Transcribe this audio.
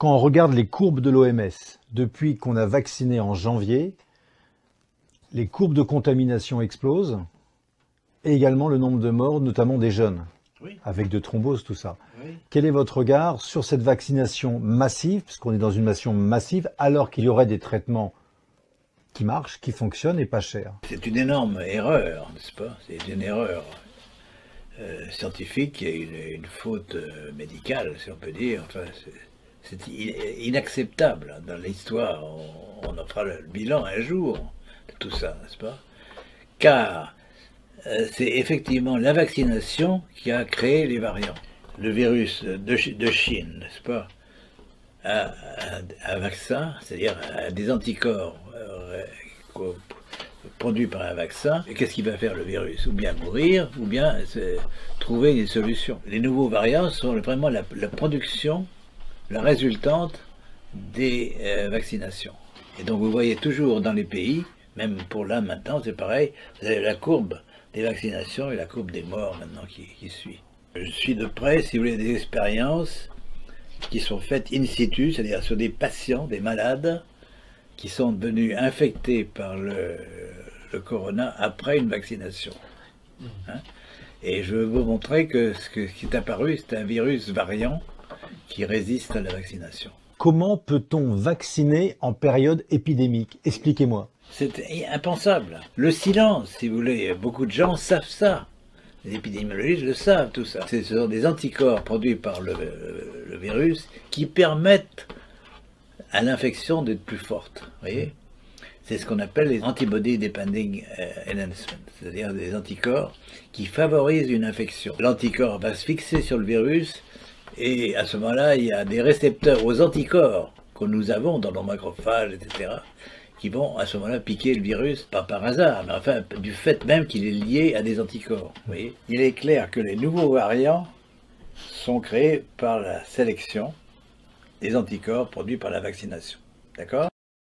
quand on regarde les courbes de l'OMS, depuis qu'on a vacciné en janvier, les courbes de contamination explosent et également le nombre de morts, notamment des jeunes, Oui. avec de thromboses, tout ça. Oui. Quel est votre regard sur cette vaccination massive, puisqu'on est dans une nation massive, alors qu'il y aurait des traitements qui marchent, qui fonctionnent et pas chers? C'est une énorme erreur, n'est-ce pas? C'est une erreur euh, scientifique et une, une faute euh, médicale, si on peut dire. Enfin, c'est- c'est inacceptable dans l'histoire. On, en fera le bilan un jour de tout ça, n'est-ce pas? Car euh, c'est effectivement la vaccination qui a créé les variants. Le virus de, Chi- de Chine, n'est-ce pas? A- un vaccin, c'est-à-dire des anticorps euh, produits par un vaccin, qu'est-ce qu'il va faire le virus? Ou bien mourir, ou bien c'est trouver des solutions. Les nouveaux variants sont vraiment la production, la résultante des euh, vaccinations. Et donc vous voyez toujours dans les pays, même pour là maintenant, c'est pareil, vous avez la courbe des vaccinations et la courbe des morts maintenant qui, qui suit. Je suis de près, si vous voulez, des expériences qui sont faites in situ, c'est-à-dire sur des patients, des malades, qui sont devenus infectés par le, le corona après une vaccination. Hein Et je veux vous montrer que ce que- ce qui est apparu, c'est un virus variant qui résiste à la vaccination. Comment peut-on vacciner en période épidémique? Expliquez-moi. C'est impensable. Le silence, si vous voulez, beaucoup de gens savent ça. Les épidémiologistes le savent, tout ça. Ce sont des anticorps produits par le, le virus qui permettent à l'infection d'être plus forte. Vous voyez? C'est ce qu'on appelle les antibody depending euh, enhancement, c'est-à-dire des anticorps qui favorisent une infection. L'anticorps va se fixer sur le virus et à ce moment-là, il y a des récepteurs aux anticorps que nous avons dans nos macrophages, etc., qui vont à ce moment-là piquer le virus, pas par hasard, mais enfin du fait même qu'il est lié à des anticorps. vous Il est clair que les nouveaux variants sont créés par la sélection des anticorps produits par la vaccination. D'accord?